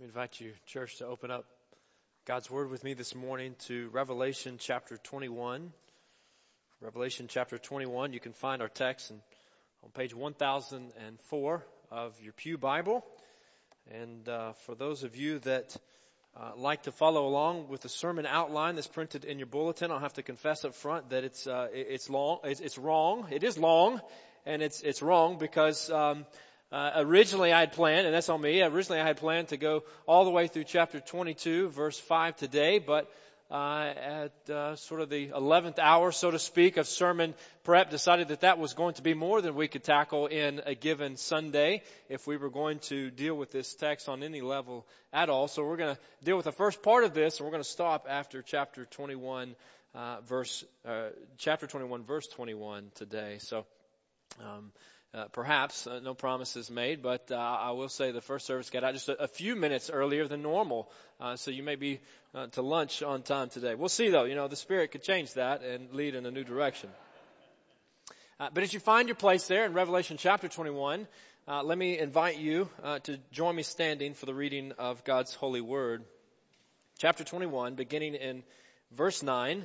We invite you, church, to open up God's Word with me this morning to Revelation chapter 21. Revelation chapter 21. You can find our text in, on page 1004 of your Pew Bible. And uh, for those of you that uh, like to follow along with the sermon outline that's printed in your bulletin, I'll have to confess up front that it's uh, it's long, it's, it's, wrong. It is long, and it's it's wrong because um, uh, originally I had planned, and that's on me, originally I had planned to go all the way through chapter 22, verse 5 today, but uh, at uh, sort of the 11th hour, so to speak, of sermon prep, decided that that was going to be more than we could tackle in a given Sunday if we were going to deal with this text on any level at all. So we're going to deal with the first part of this, and we're going to stop after chapter 21, uh, verse, uh, chapter 21, verse 21 today. So, um, uh, perhaps, uh, no promises made, but uh, I will say the first service got out just a, a few minutes earlier than normal, uh, so you may be uh, to lunch on time today. We'll see, though. You know, the Spirit could change that and lead in a new direction. Uh, but as you find your place there in Revelation chapter 21, let me invite you to join me standing for the reading of God's holy word. Chapter 21, beginning in verse 9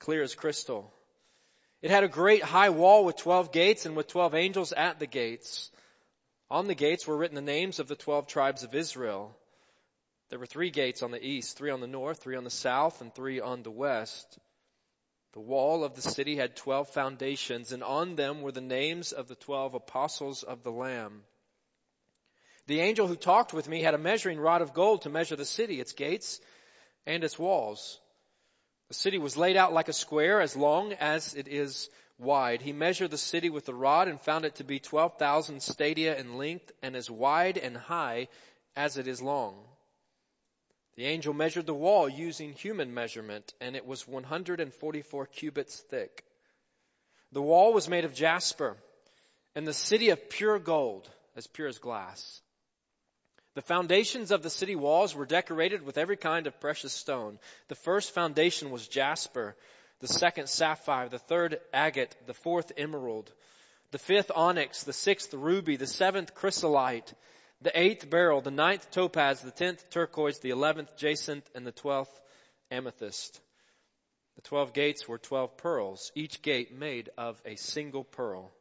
clear as crystal. It had a great high wall with 12 gates and with 12 angels at the gates. On the gates were written the names of the 12 tribes of Israel. There were three gates on the east, three on the north, three on the south, and three on the west. The wall of the city had 12 foundations, and on them were the names of the 12 apostles of the Lamb. The angel who talked with me had a measuring rod of gold to measure the city, its gates, and its walls. The city was laid out like a square as long as it is wide. He measured the city with the rod and found it to be 12,000 stadia in length and as wide and high as it is long. The angel measured the wall using human measurement and it was 144 cubits thick. The wall was made of jasper and the city of pure gold, as pure as glass. The foundations of the city walls were decorated with every kind of precious stone. The first foundation was jasper, the second sapphire, the third agate, the fourth emerald, the fifth onyx, the sixth ruby, the seventh chrysolite, the eighth beryl, the ninth topaz, the tenth turquoise, the eleventh jacinth, and the twelfth amethyst. The twelve gates were twelve pearls, each gate made of a single pearl.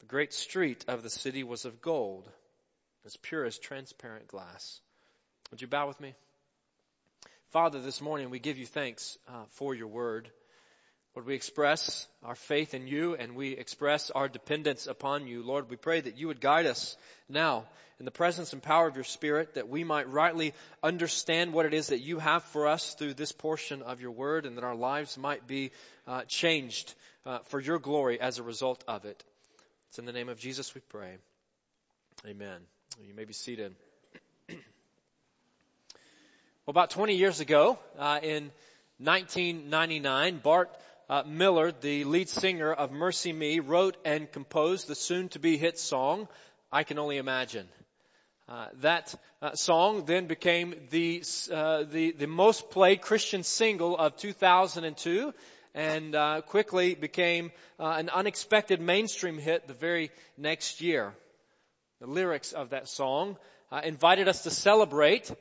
The great street of the city was of gold as pure as transparent glass. Would you bow with me? Father, this morning we give you thanks uh, for your word. Lord, we express our faith in you and we express our dependence upon you. Lord, we pray that you would guide us now in the presence and power of your Spirit that we might rightly understand what it is that you have for us through this portion of your word and that our lives might be uh, changed uh, for your glory as a result of it. It's in the name of Jesus we pray. Amen. You may be seated. well, about 20 years ago, uh, in 1999, Bart uh, Millard, the lead singer of MercyMe, wrote and composed the soon-to-be hit song, I Can Only Imagine. Uh, that uh, song then became the, uh, the, the most played Christian single of 2002 and uh, quickly became an unexpected mainstream hit the very next year the lyrics of that song, uh, invited us to celebrate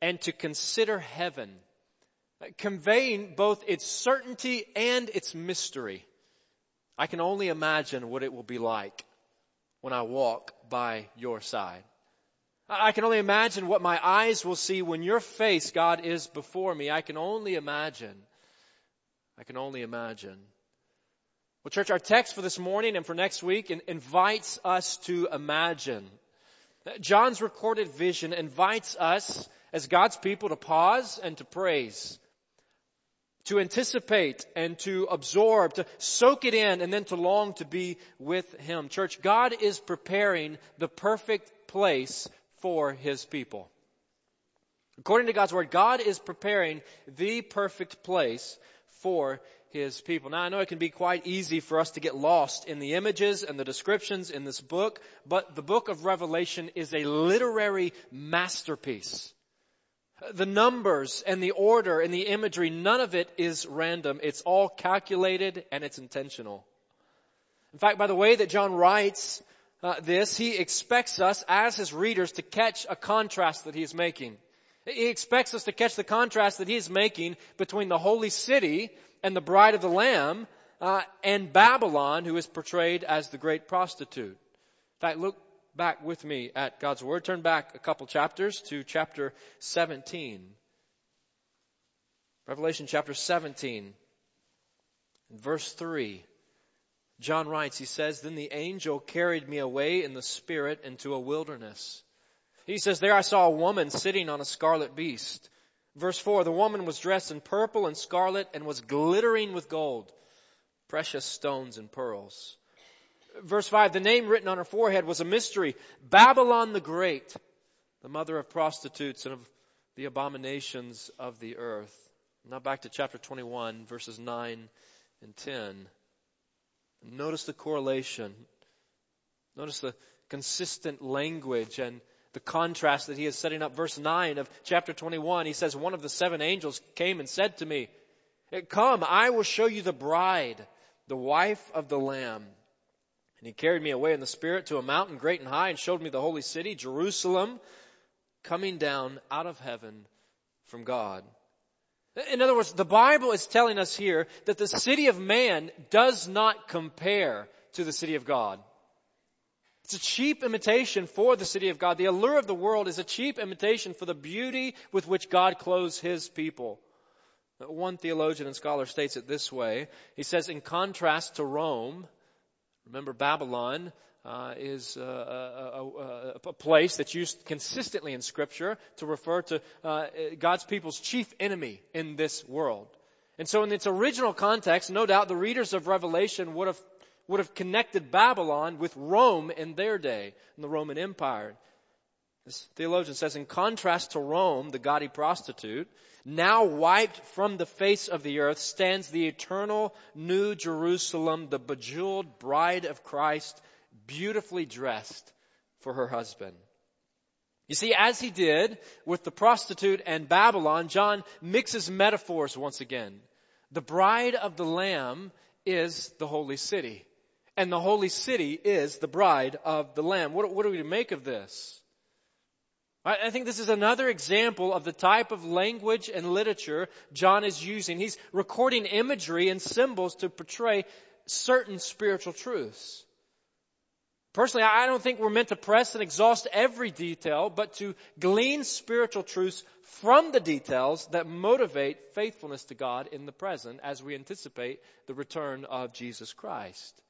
and to consider heaven, uh, conveying both its certainty and its mystery. I can only imagine what it will be like when I walk by your side. I can only imagine what my eyes will see when your face, God, is before me. I can only imagine. I can only imagine. Well, church, our text for this morning and for next week invites us to imagine. John's recorded vision invites us as God's people to pause and to praise, to anticipate and to absorb, to soak it in and then to long to be with Him. Church, God is preparing the perfect place for His people. According to God's Word, God is preparing the perfect place for His people. Now I know it can be quite easy for us to get lost in the images and the descriptions in this book, but the book of Revelation is a literary masterpiece. The numbers and the order and the imagery, none of it is random. It's all calculated and it's intentional. In fact, by the way that John writes uh, this, he expects us as his readers to catch a contrast that he is making. He expects us to catch the contrast that he is making between the holy city and the bride of the Lamb uh, and Babylon, who is portrayed as the great prostitute. In fact, look back with me at God's Word. Turn back a couple chapters to chapter 17. Revelation chapter 17, verse 3. John writes, he says, Then the angel carried me away in the Spirit into a wilderness he says, There I saw a woman sitting on a scarlet beast. Verse 4 The woman was dressed in purple and scarlet and was glittering with gold, precious stones and pearls. Verse 5 The name written on her forehead was a mystery Babylon the Great, the mother of prostitutes and of the abominations of the earth. Now back to chapter 21, verses 9 and 10. Notice the correlation. Notice the consistent language and the contrast that he is setting up. Verse 9 of chapter 21, he says, One of the seven angels came and said to me, Come, I will show you the bride, the wife of the Lamb. And he carried me away in the Spirit to a mountain great and high and showed me the holy city, Jerusalem, coming down out of heaven from God. In other words, the Bible is telling us here that the city of man does not compare to the city of God. It's a cheap imitation for the city of God. The allure of the world is a cheap imitation for the beauty with which God clothes his people. One theologian and scholar states it this way. He says, in contrast to Rome, remember Babylon uh, is uh, a, a, a, place that's used consistently in Scripture to refer to uh, God's people's chief enemy in this world. And so in its original context, no doubt the readers of Revelation would have would have connected Babylon with Rome in their day, in the Roman Empire. This theologian says, in contrast to Rome, the gaudy prostitute, now wiped from the face of the earth stands the eternal new Jerusalem, the bejeweled bride of Christ, beautifully dressed for her husband. You see, as he did with the prostitute and Babylon, John mixes metaphors once again. The bride of the Lamb is the holy city and the holy city is the bride of the Lamb. What, what are we to make of this? I think this is another example of the type of language and literature John is using. He's recording imagery and symbols to portray certain spiritual truths. Personally, I don't think we're meant to press and exhaust every detail, but to glean spiritual truths from the details that motivate faithfulness to God in the present as we anticipate the return of Jesus Christ.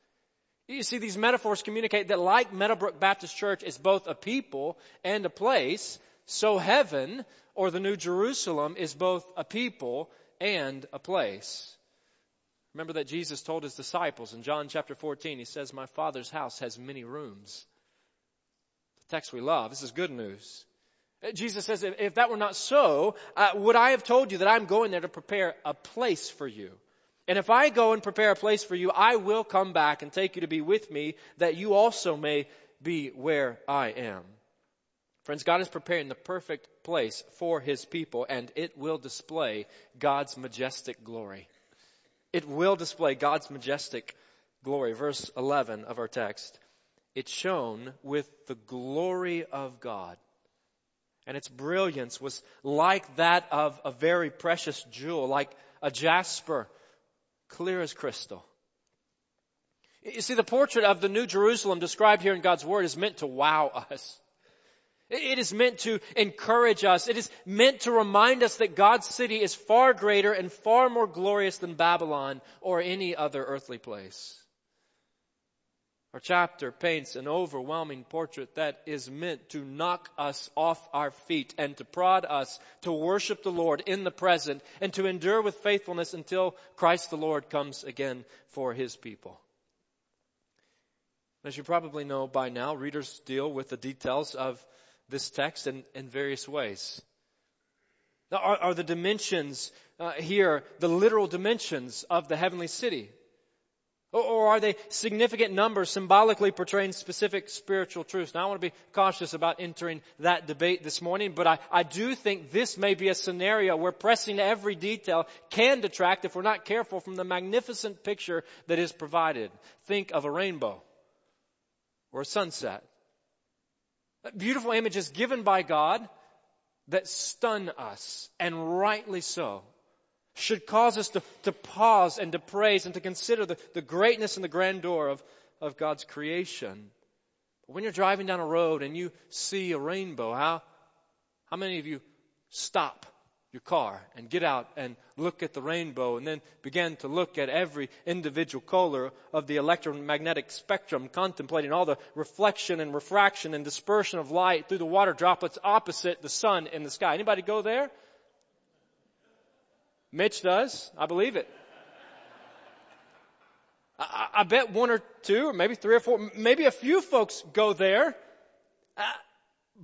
You see, these metaphors communicate that like Meadowbrook Baptist Church is both a people and a place, so heaven, or the New Jerusalem, is both a people and a place. Remember that Jesus told his disciples in John chapter 14, he says, My Father's house has many rooms. The text we love. This is good news. Uh, Jesus says, if that were not so, uh, would I have told you that I'm going there to prepare a place for you? And if I go and prepare a place for you, I will come back and take you to be with me, that you also may be where I am. Friends, God is preparing the perfect place for His people, and it will display God's majestic glory. It will display God's majestic glory. Verse 11 of our text. It shone with the glory of God. And its brilliance was like that of a very precious jewel, like a jasper clear as crystal. You see, the portrait of the New Jerusalem described here in God's Word is meant to wow us. It is meant to encourage us. It is meant to remind us that God's city is far greater and far more glorious than Babylon or any other earthly place. Our chapter paints an overwhelming portrait that is meant to knock us off our feet and to prod us to worship the Lord in the present and to endure with faithfulness until Christ the Lord comes again for his people. As you probably know by now, readers deal with the details of this text in, in various ways. Are, are the dimensions uh, here the literal dimensions of the heavenly city? Or are they significant numbers symbolically portraying specific spiritual truths? Now I want to be cautious about entering that debate this morning, but I, I do think this may be a scenario where pressing every detail can detract if we're not careful from the magnificent picture that is provided. Think of a rainbow or a sunset. Beautiful images given by God that stun us, and rightly so should cause us to, to pause and to praise and to consider the, the greatness and the grandeur of, of God's creation. When you're driving down a road and you see a rainbow, how, how many of you stop your car and get out and look at the rainbow and then begin to look at every individual color of the electromagnetic spectrum, contemplating all the reflection and refraction and dispersion of light through the water droplets opposite the sun in the sky. Anybody go there? Mitch does. I believe it. I, I, bet one or two, or maybe three or four, maybe a few folks go there. Uh,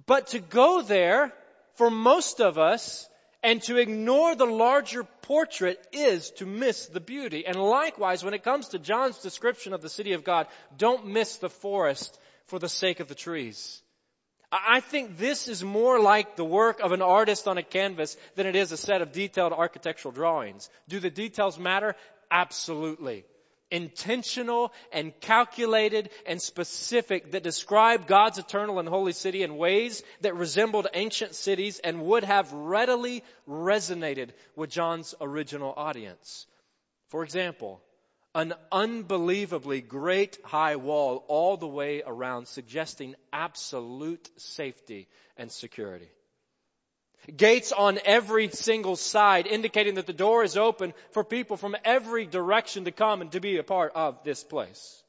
but to go there, for most of us, and to ignore the larger portrait is to miss the beauty. And likewise, when it comes to John's description of the city of God, don't miss the forest for the sake of the trees. I think this is more like the work of an artist on a canvas than it is a set of detailed architectural drawings. Do the details matter? Absolutely. Intentional and calculated and specific that describe God's eternal and holy city in ways that resembled ancient cities and would have readily resonated with John's original audience. For example, an unbelievably great high wall all the way around, suggesting absolute safety and security. Gates on every single side, indicating that the door is open for people from every direction to come and to be a part of this place.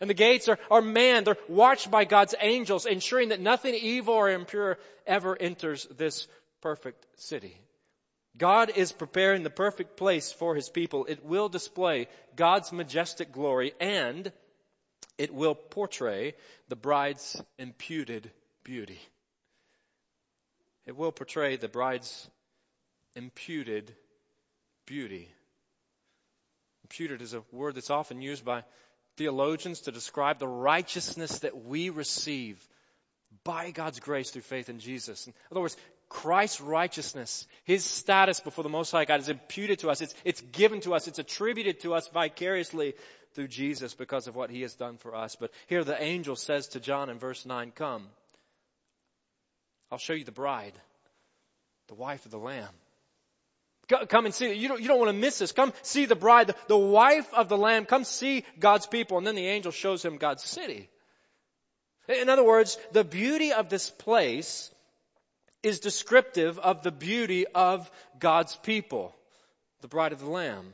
And the gates are, are manned, they're watched by God's angels, ensuring that nothing evil or impure ever enters this perfect city. God is preparing the perfect place for his people. It will display God's majestic glory and it will portray the bride's imputed beauty. It will portray the bride's imputed beauty. Imputed is a word that's often used by theologians to describe the righteousness that we receive by God's grace through faith in Jesus. In other words, Christ's righteousness, His status before the Most High God is imputed to us. It's, it's given to us. It's attributed to us vicariously through Jesus because of what He has done for us. But here the angel says to John in verse 9, come. I'll show you the bride, the wife of the Lamb. Come and see. You don't, you don't want to miss this. Come see the bride, the, the wife of the Lamb. Come see God's people. And then the angel shows him God's city. In other words, the beauty of this place is descriptive of the beauty of God's people, the bride of the Lamb.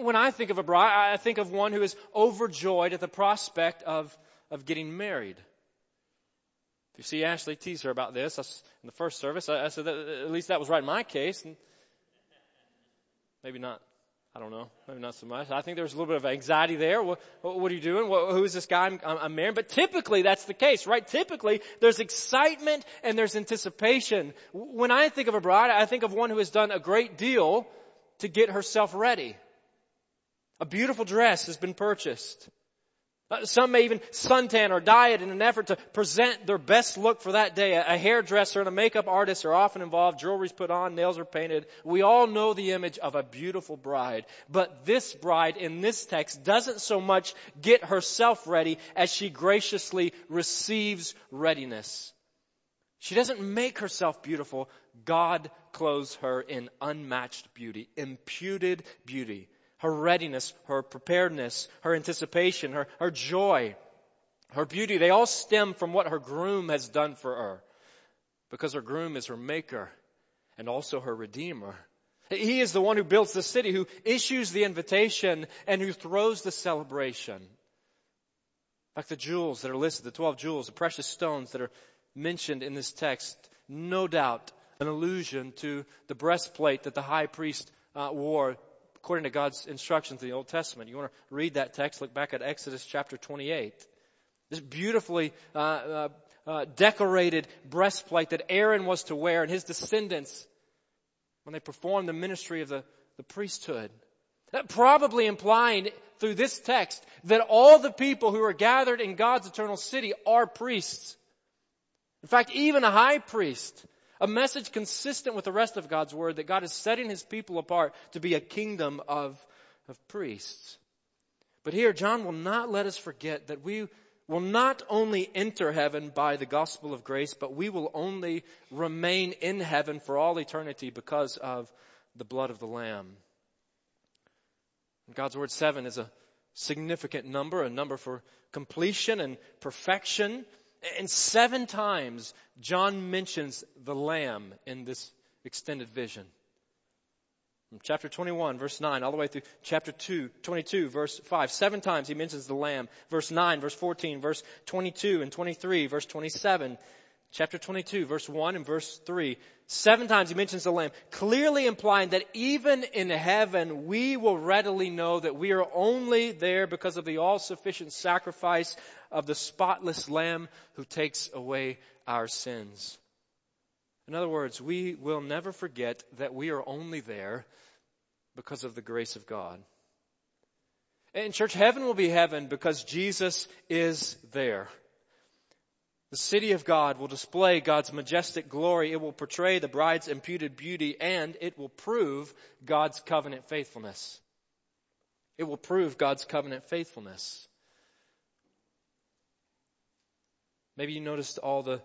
When I think of a bride, I think of one who is overjoyed at the prospect of, of getting married. If you see Ashley tease her about this in the first service, I, said that, at least that was right in my case. And maybe not I don't know. Maybe not so much. I think there's a little bit of anxiety there. What, what are you doing? What, who is this guy I'm, I'm marrying? But typically that's the case, right? Typically there's excitement and there's anticipation. When I think of a bride, I think of one who has done a great deal to get herself ready. A beautiful dress has been purchased. Uh, some may even suntan or diet in an effort to present their best look for that day. A hairdresser and a makeup artist are often involved. Jewelry's put on, nails are painted. We all know the image of a beautiful bride. But this bride in this text doesn't so much get herself ready as she graciously receives readiness. She doesn't make herself beautiful. God clothes her in unmatched beauty, imputed beauty her readiness, her preparedness, her anticipation, her, her joy, her beauty, they all stem from what her groom has done for her. Because her groom is her maker and also her redeemer. He is the one who builds the city, who issues the invitation, and who throws the celebration. Like the jewels that are listed, the 12 jewels, the precious stones that are mentioned in this text, no doubt an allusion to the breastplate that the high priest uh, wore according to God's instructions in the Old Testament. You want to read that text, look back at Exodus chapter 28. This beautifully uh, uh, uh, decorated breastplate that Aaron was to wear and his descendants when they performed the ministry of the, the priesthood. That probably implying through this text that all the people who are gathered in God's eternal city are priests. In fact, even a high priest, a message consistent with the rest of God's word that God is setting his people apart to be a kingdom of, of priests. But here, John will not let us forget that we will not only enter heaven by the gospel of grace, but we will only remain in heaven for all eternity because of the blood of the Lamb. God's word seven is a significant number, a number for completion and perfection. And seven times John mentions the Lamb in this extended vision. From chapter 21, verse 9, all the way through chapter 2, 22, verse 5. Seven times he mentions the Lamb. Verse 9, verse 14, verse 22 and 23, verse 27, chapter 22, verse 1 and verse 3. Seven times he mentions the Lamb, clearly implying that even in heaven we will readily know that we are only there because of the all-sufficient sacrifice of the spotless Lamb who takes away our sins. In other words, we will never forget that we are only there because of the grace of God. In church, heaven will be heaven because Jesus is there. The city of God will display God's majestic glory. It will portray the bride's imputed beauty and it will prove God's covenant faithfulness. It will prove God's covenant faithfulness. Maybe you noticed all the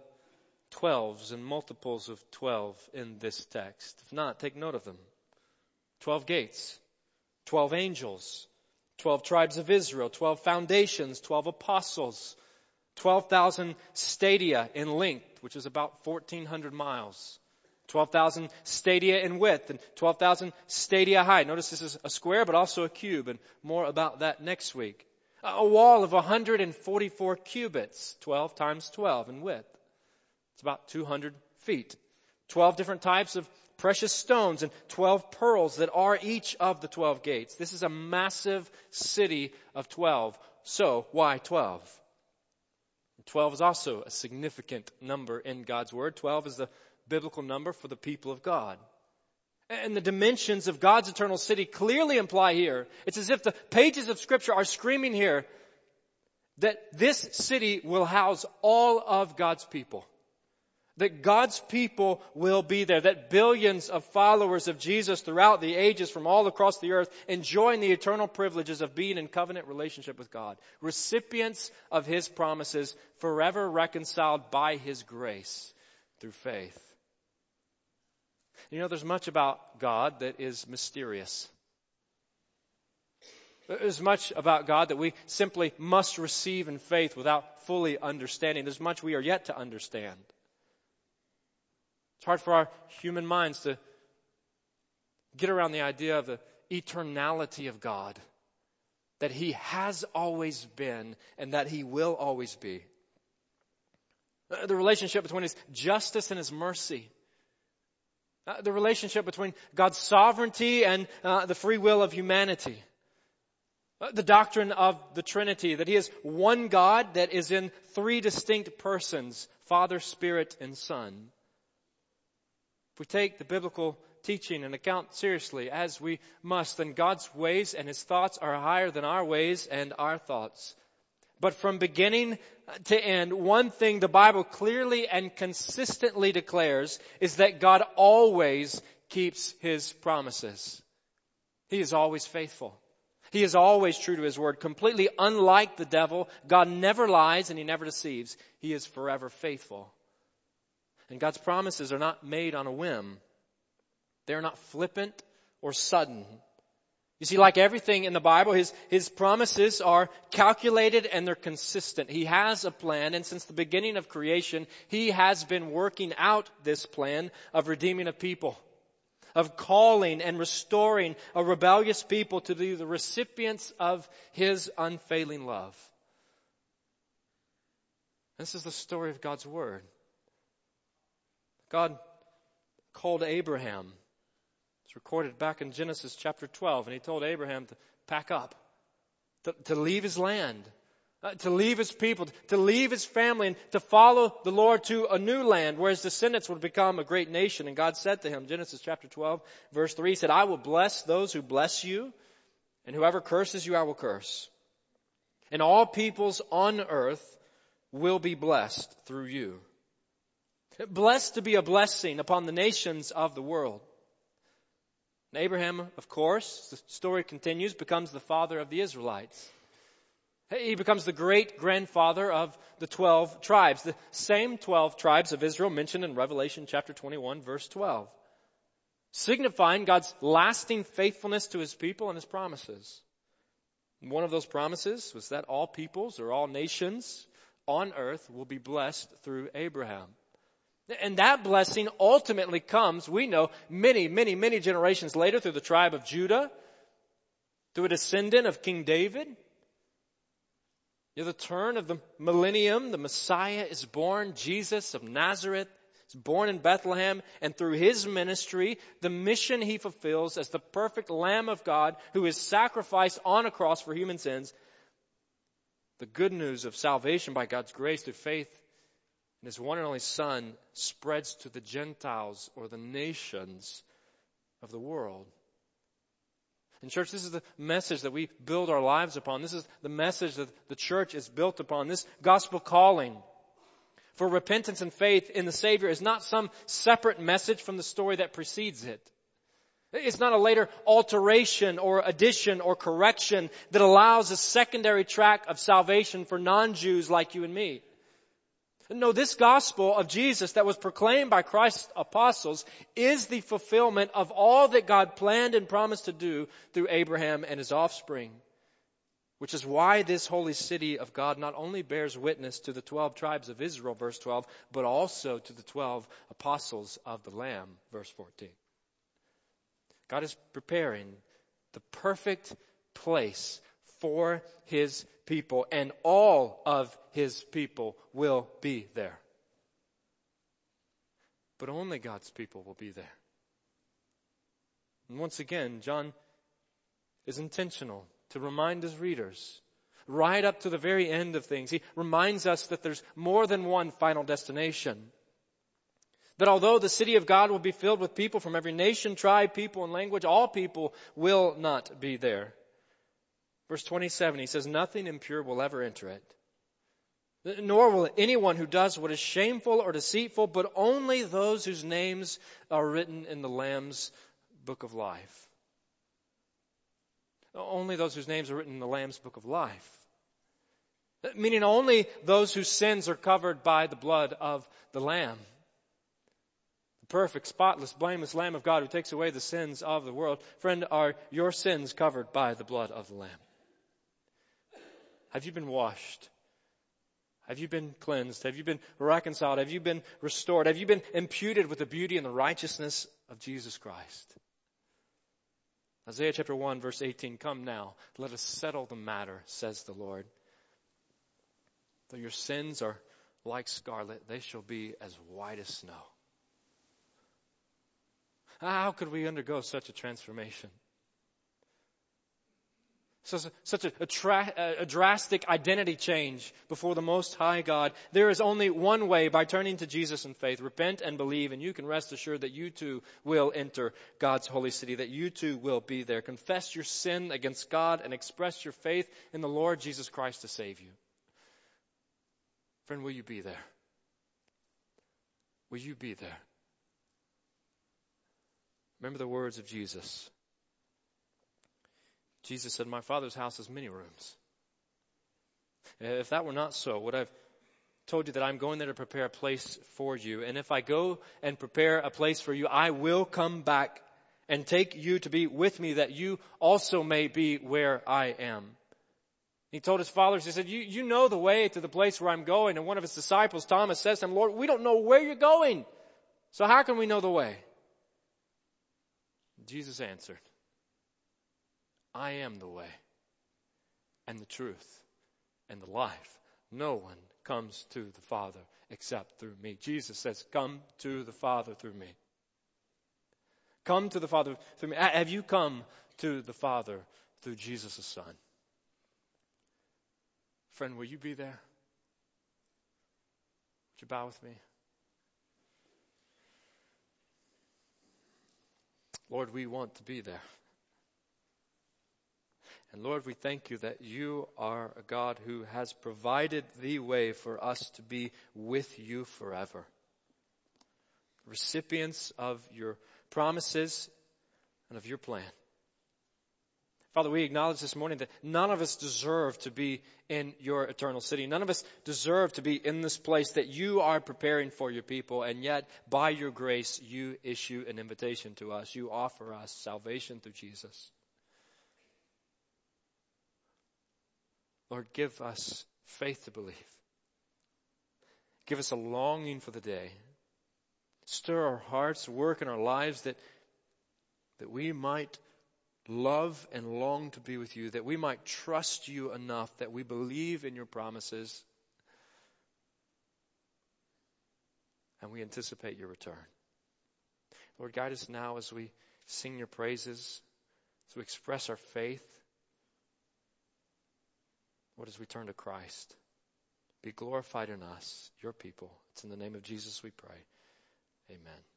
twelves and multiples of twelve in this text. If not, take note of them. Twelve gates, twelve angels, twelve tribes of Israel, twelve foundations, twelve apostles, 12,000 stadia in length, which is about 1,400 miles. 12,000 stadia in width and 12,000 stadia high. Notice this is a square but also a cube and more about that next week. A wall of 144 cubits, 12 times 12 in width. It's about 200 feet. 12 different types of precious stones and 12 pearls that are each of the 12 gates. This is a massive city of 12. So, why 12? 12 is also a significant number in God's Word. 12 is the biblical number for the people of God. And the dimensions of God's eternal city clearly imply here, it's as if the pages of scripture are screaming here that this city will house all of God's people. That God's people will be there, that billions of followers of Jesus throughout the ages from all across the earth enjoying the eternal privileges of being in covenant relationship with God, recipients of His promises, forever reconciled by His grace through faith. You know, there's much about God that is mysterious. There's much about God that we simply must receive in faith without fully understanding. There's much we are yet to understand. It's hard for our human minds to get around the idea of the eternality of God. That He has always been and that He will always be. Uh, the relationship between His justice and His mercy. Uh, the relationship between God's sovereignty and uh, the free will of humanity. Uh, the doctrine of the Trinity, that He is one God that is in three distinct persons, Father, Spirit, and Son. If we take the biblical teaching and account seriously, as we must, then God's ways and His thoughts are higher than our ways and our thoughts. But from beginning to end, one thing the Bible clearly and consistently declares is that God always keeps His promises. He is always faithful. He is always true to His word, completely unlike the devil. God never lies and He never deceives. He is forever faithful. And God's promises are not made on a whim. They're not flippant or sudden. You see, like everything in the Bible, his, his promises are calculated and they're consistent. He has a plan, and since the beginning of creation, he has been working out this plan of redeeming a people, of calling and restoring a rebellious people to be the recipients of his unfailing love. This is the story of God's Word. God called Abraham. It's recorded back in Genesis chapter 12, and he told Abraham to pack up, to, to leave his land, uh, to leave his people, to leave his family, and to follow the Lord to a new land where his descendants would become a great nation. And God said to him, Genesis chapter 12, verse 3, he said, I will bless those who bless you, and whoever curses you, I will curse. And all peoples on earth will be blessed through you. Blessed to be a blessing upon the nations of the world. And Abraham, of course, the story continues, becomes the father of the Israelites. He becomes the great grandfather of the 12 tribes, the same 12 tribes of Israel mentioned in Revelation chapter 21 verse 12, signifying God's lasting faithfulness to his people and his promises. one of those promises was that all peoples or all nations on earth will be blessed through Abraham. And that blessing ultimately comes, we know, many, many, many generations later through the tribe of Judah, through a descendant of King David, Near the turn of the millennium, the Messiah is born, Jesus of Nazareth is born in Bethlehem, and through his ministry, the mission he fulfills as the perfect Lamb of God who is sacrificed on a cross for human sins, the good news of salvation by God's grace through faith in his one and only Son spreads to the Gentiles or the nations of the world. And church, this is the message that we build our lives upon. This is the message that the church is built upon. This gospel calling for repentance and faith in the Savior is not some separate message from the story that precedes it. It's not a later alteration or addition or correction that allows a secondary track of salvation for non-Jews like you and me. No, this gospel of Jesus that was proclaimed by Christ's apostles is the fulfillment of all that God planned and promised to do through Abraham and his offspring. Which is why this holy city of God not only bears witness to the 12 tribes of Israel, verse 12, but also to the 12 apostles of the Lamb, verse 14. God is preparing the perfect place for his people, and all of his people will be there. But only God's people will be there. And once again, John is intentional to remind his readers, right up to the very end of things. He reminds us that there's more than one final destination. That although the city of God will be filled with people from every nation, tribe, people, and language, all people will not be there. Verse 27, he says, Nothing impure will ever enter it. Nor will anyone who does what is shameful or deceitful, but only those whose names are written in the Lamb's book of life. Only those whose names are written in the Lamb's book of life. Meaning only those whose sins are covered by the blood of the Lamb. The perfect, spotless, blameless Lamb of God who takes away the sins of the world. Friend, are your sins covered by the blood of the Lamb? Have you been washed? Have you been cleansed? Have you been reconciled? Have you been restored? Have you been imputed with the beauty and the righteousness of Jesus Christ? Isaiah chapter 1 verse 18, come now, let us settle the matter, says the Lord. Though your sins are like scarlet, they shall be as white as snow. How could we undergo such a transformation? Such, a, such a, a, tra- uh, a, drastic identity change before the Most High God. There is only one way by turning to Jesus in faith. Repent and believe, and you can rest assured that you too will enter God's holy city, that you too will be there. Confess your sin against God and express your faith in the Lord Jesus Christ to save you. Friend, will you be there? Will you be there? Remember the words of Jesus. Jesus said, My Father's house has many rooms. Uh, if that were not so, would I have told you that I'm going there to prepare a place for you? And if I go and prepare a place for you, I will come back and take you to be with me that you also may be where I am. He told his followers, he said, you, you know the way to the place where I'm going. And one of his disciples, Thomas, says to him, Lord, we don't know where you're going. So how can we know the way? Jesus answered, I am the way and the truth and the life. No one comes to the Father except through me. Jesus says, Come to the Father through me. Come to the Father through me. Have you come to the Father through Jesus' Son? Friend, will you be there? Would you bow with me? Lord, we want to be there. And Lord, we thank you that you are a God who has provided the way for us to be with you forever. Recipients of your promises and of your plan. Father, we acknowledge this morning that none of us deserve to be in your eternal city. None of us deserve to be in this place that you are preparing for your people. And yet, by your grace, you issue an invitation to us. You offer us salvation through Jesus. Lord, give us faith to believe. Give us a longing for the day. Stir our hearts, work in our lives that, that we might love and long to be with you, that we might trust you enough, that we believe in your promises, and we anticipate your return. Lord, guide us now as we sing your praises, as we express our faith. Lord, as we turn to Christ, be glorified in us, your people. It's in the name of Jesus we pray. Amen.